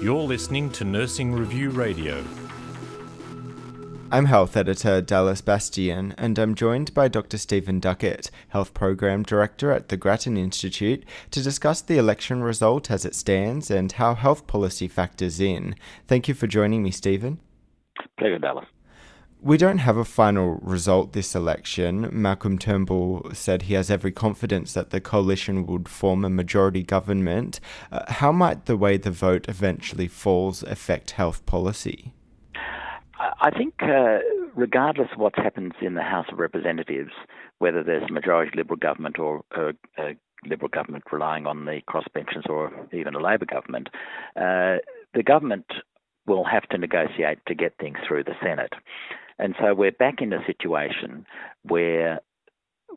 You're listening to Nursing Review Radio. I'm Health Editor Dallas Bastian, and I'm joined by Dr. Stephen Duckett, Health Program Director at the Grattan Institute, to discuss the election result as it stands and how health policy factors in. Thank you for joining me, Stephen. Pleasure, Dallas. We don't have a final result this election. Malcolm Turnbull said he has every confidence that the coalition would form a majority government. Uh, how might the way the vote eventually falls affect health policy? I think, uh, regardless of what happens in the House of Representatives, whether there's a majority Liberal government or a, a Liberal government relying on the crossbenchers or even a Labor government, uh, the government will have to negotiate to get things through the Senate. And so we're back in a situation where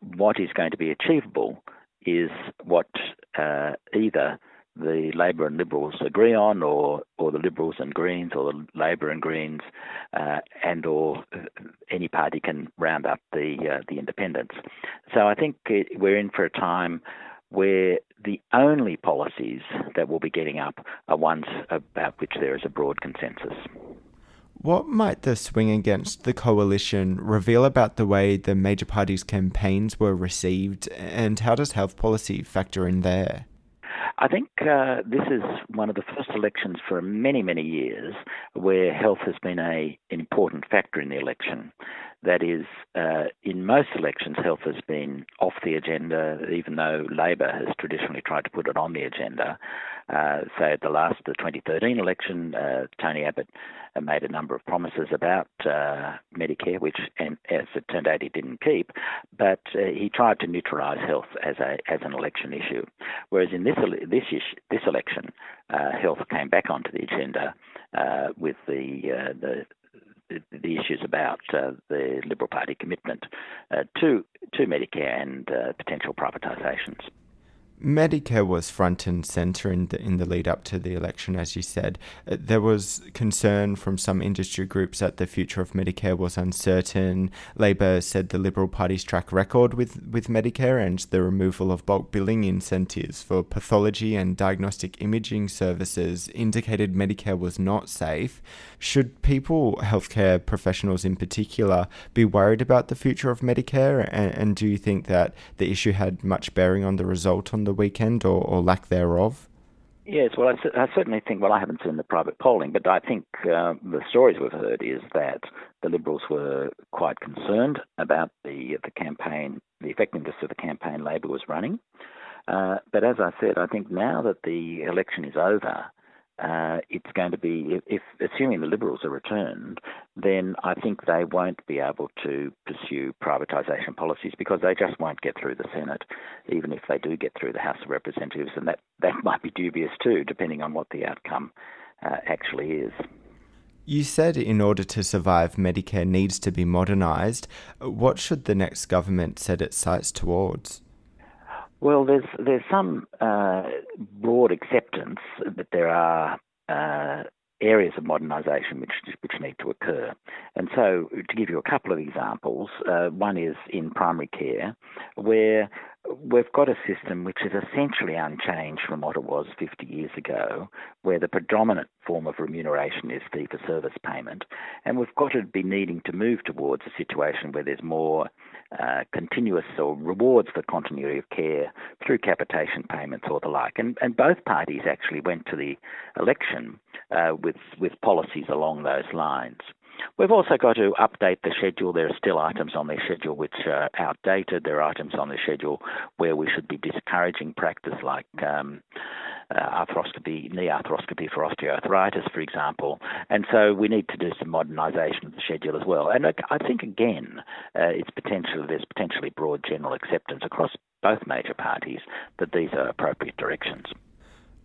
what is going to be achievable is what uh, either the Labor and Liberals agree on, or or the Liberals and Greens, or the Labor and Greens, uh, and or any party can round up the uh, the independents. So I think we're in for a time where the only policies that will be getting up are ones about which there is a broad consensus. What might the swing against the coalition reveal about the way the major parties' campaigns were received, and how does health policy factor in there? I think uh, this is one of the first elections for many, many years where health has been a, an important factor in the election. That is, uh, in most elections, health has been off the agenda, even though Labor has traditionally tried to put it on the agenda. Uh, so, at the last, the 2013 election, uh, Tony Abbott uh, made a number of promises about uh, Medicare, which, and as it turned out, he didn't keep. But uh, he tried to neutralise health as a as an election issue. Whereas in this this issue, this election, health came back onto the agenda with the the the issues about uh, the Liberal Party commitment uh, to to Medicare and uh, potential privatisations. Medicare was front and center in the in the lead up to the election, as you said. Uh, there was concern from some industry groups that the future of Medicare was uncertain. Labor said the Liberal Party's track record with, with Medicare and the removal of bulk billing incentives for pathology and diagnostic imaging services indicated Medicare was not safe. Should people, healthcare professionals in particular, be worried about the future of Medicare? And, and do you think that the issue had much bearing on the result on the weekend or, or lack thereof? Yes, well, I, I, certainly think, well, I haven't seen the private polling, but I think uh, the stories we've heard is that the Liberals were quite concerned about the the campaign, the effectiveness of the campaign Labor was running. Uh, but as I said, I think now that the election is over, uh, it's going to be, if, if, assuming the Liberals are returned, then I think they won't be able to pursue privatisation policies because they just won't get through the Senate, even if they do get through the House of Representatives, and that, that might be dubious too, depending on what the outcome uh, actually is. You said in order to survive, Medicare needs to be modernised. What should the next government set its sights towards? Well, there's there's some uh, broad acceptance that there are uh, areas of modernisation which which need to occur. And so, to give you a couple of examples, uh, one is in primary care, where we've got a system which is essentially unchanged from what it was 50 years ago, where the predominant form of remuneration is fee for service payment. And we've got to be needing to move towards a situation where there's more uh, continuous or rewards for continuity of care through capitation payments or the like. And, and both parties actually went to the election uh, with, with policies along those lines. We've also got to update the schedule. There are still items on the schedule which are outdated. There are items on the schedule where we should be discouraging practice, like um, uh, arthroscopy, knee arthroscopy for osteoarthritis, for example. And so we need to do some modernisation of the schedule as well. And I think again, uh, it's potentially there's potentially broad general acceptance across both major parties that these are appropriate directions.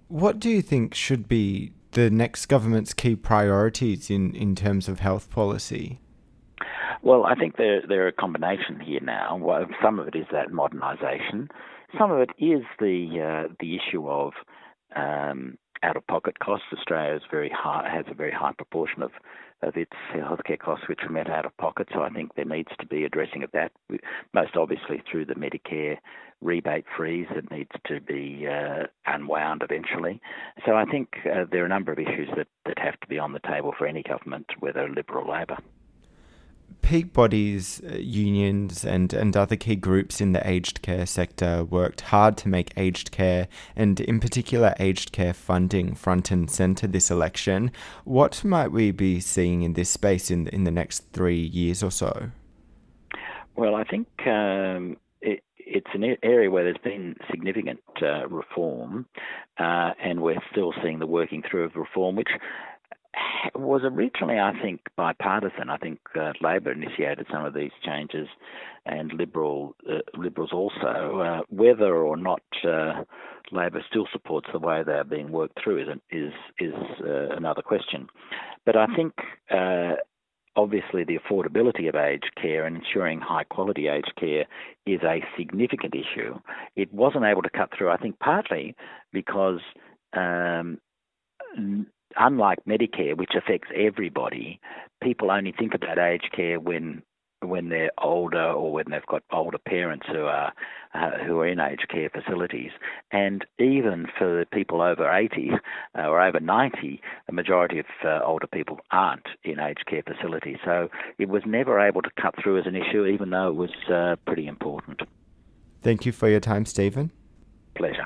What do you think should be the next government's key priorities in, in terms of health policy? Well, I think there there are a combination here now. Some of it is that modernisation. Some of it is the uh, the issue of um, out-of-pocket costs. Australia is very high, has a very high proportion of of its healthcare costs which are met out of pocket. So I think there needs to be addressing of that, most obviously through the Medicare rebate freeze that needs to be uh, unwound eventually. So I think uh, there are a number of issues that, that have to be on the table for any government, whether Liberal or Labor peak bodies, uh, unions, and, and other key groups in the aged care sector worked hard to make aged care, and in particular aged care funding, front and centre this election. What might we be seeing in this space in, in the next three years or so? Well, I think um, it, it's an area where there's been significant uh, reform, uh, and we're still seeing the working through of reform, which was originally, I think, bipartisan. I think uh, Labor initiated some of these changes, and Liberal uh, Liberals also. Uh, whether or not uh, Labor still supports the way they are being worked through is is is uh, another question. But I think. Uh, obviously, the affordability of aged care and ensuring high quality aged care is a significant issue. It wasn't able to cut through, I think, partly because um, unlike Medicare, which affects everybody, people only think about aged care when when they're older or when they've got older parents who are uh, who are in aged care facilities. And even for people over 80 uh, or over 90, the majority of uh, older people aren't in aged care facilities. So it was never able to cut through as an issue, even though it was uh, pretty important. Thank you for your time, Stephen. Pleasure.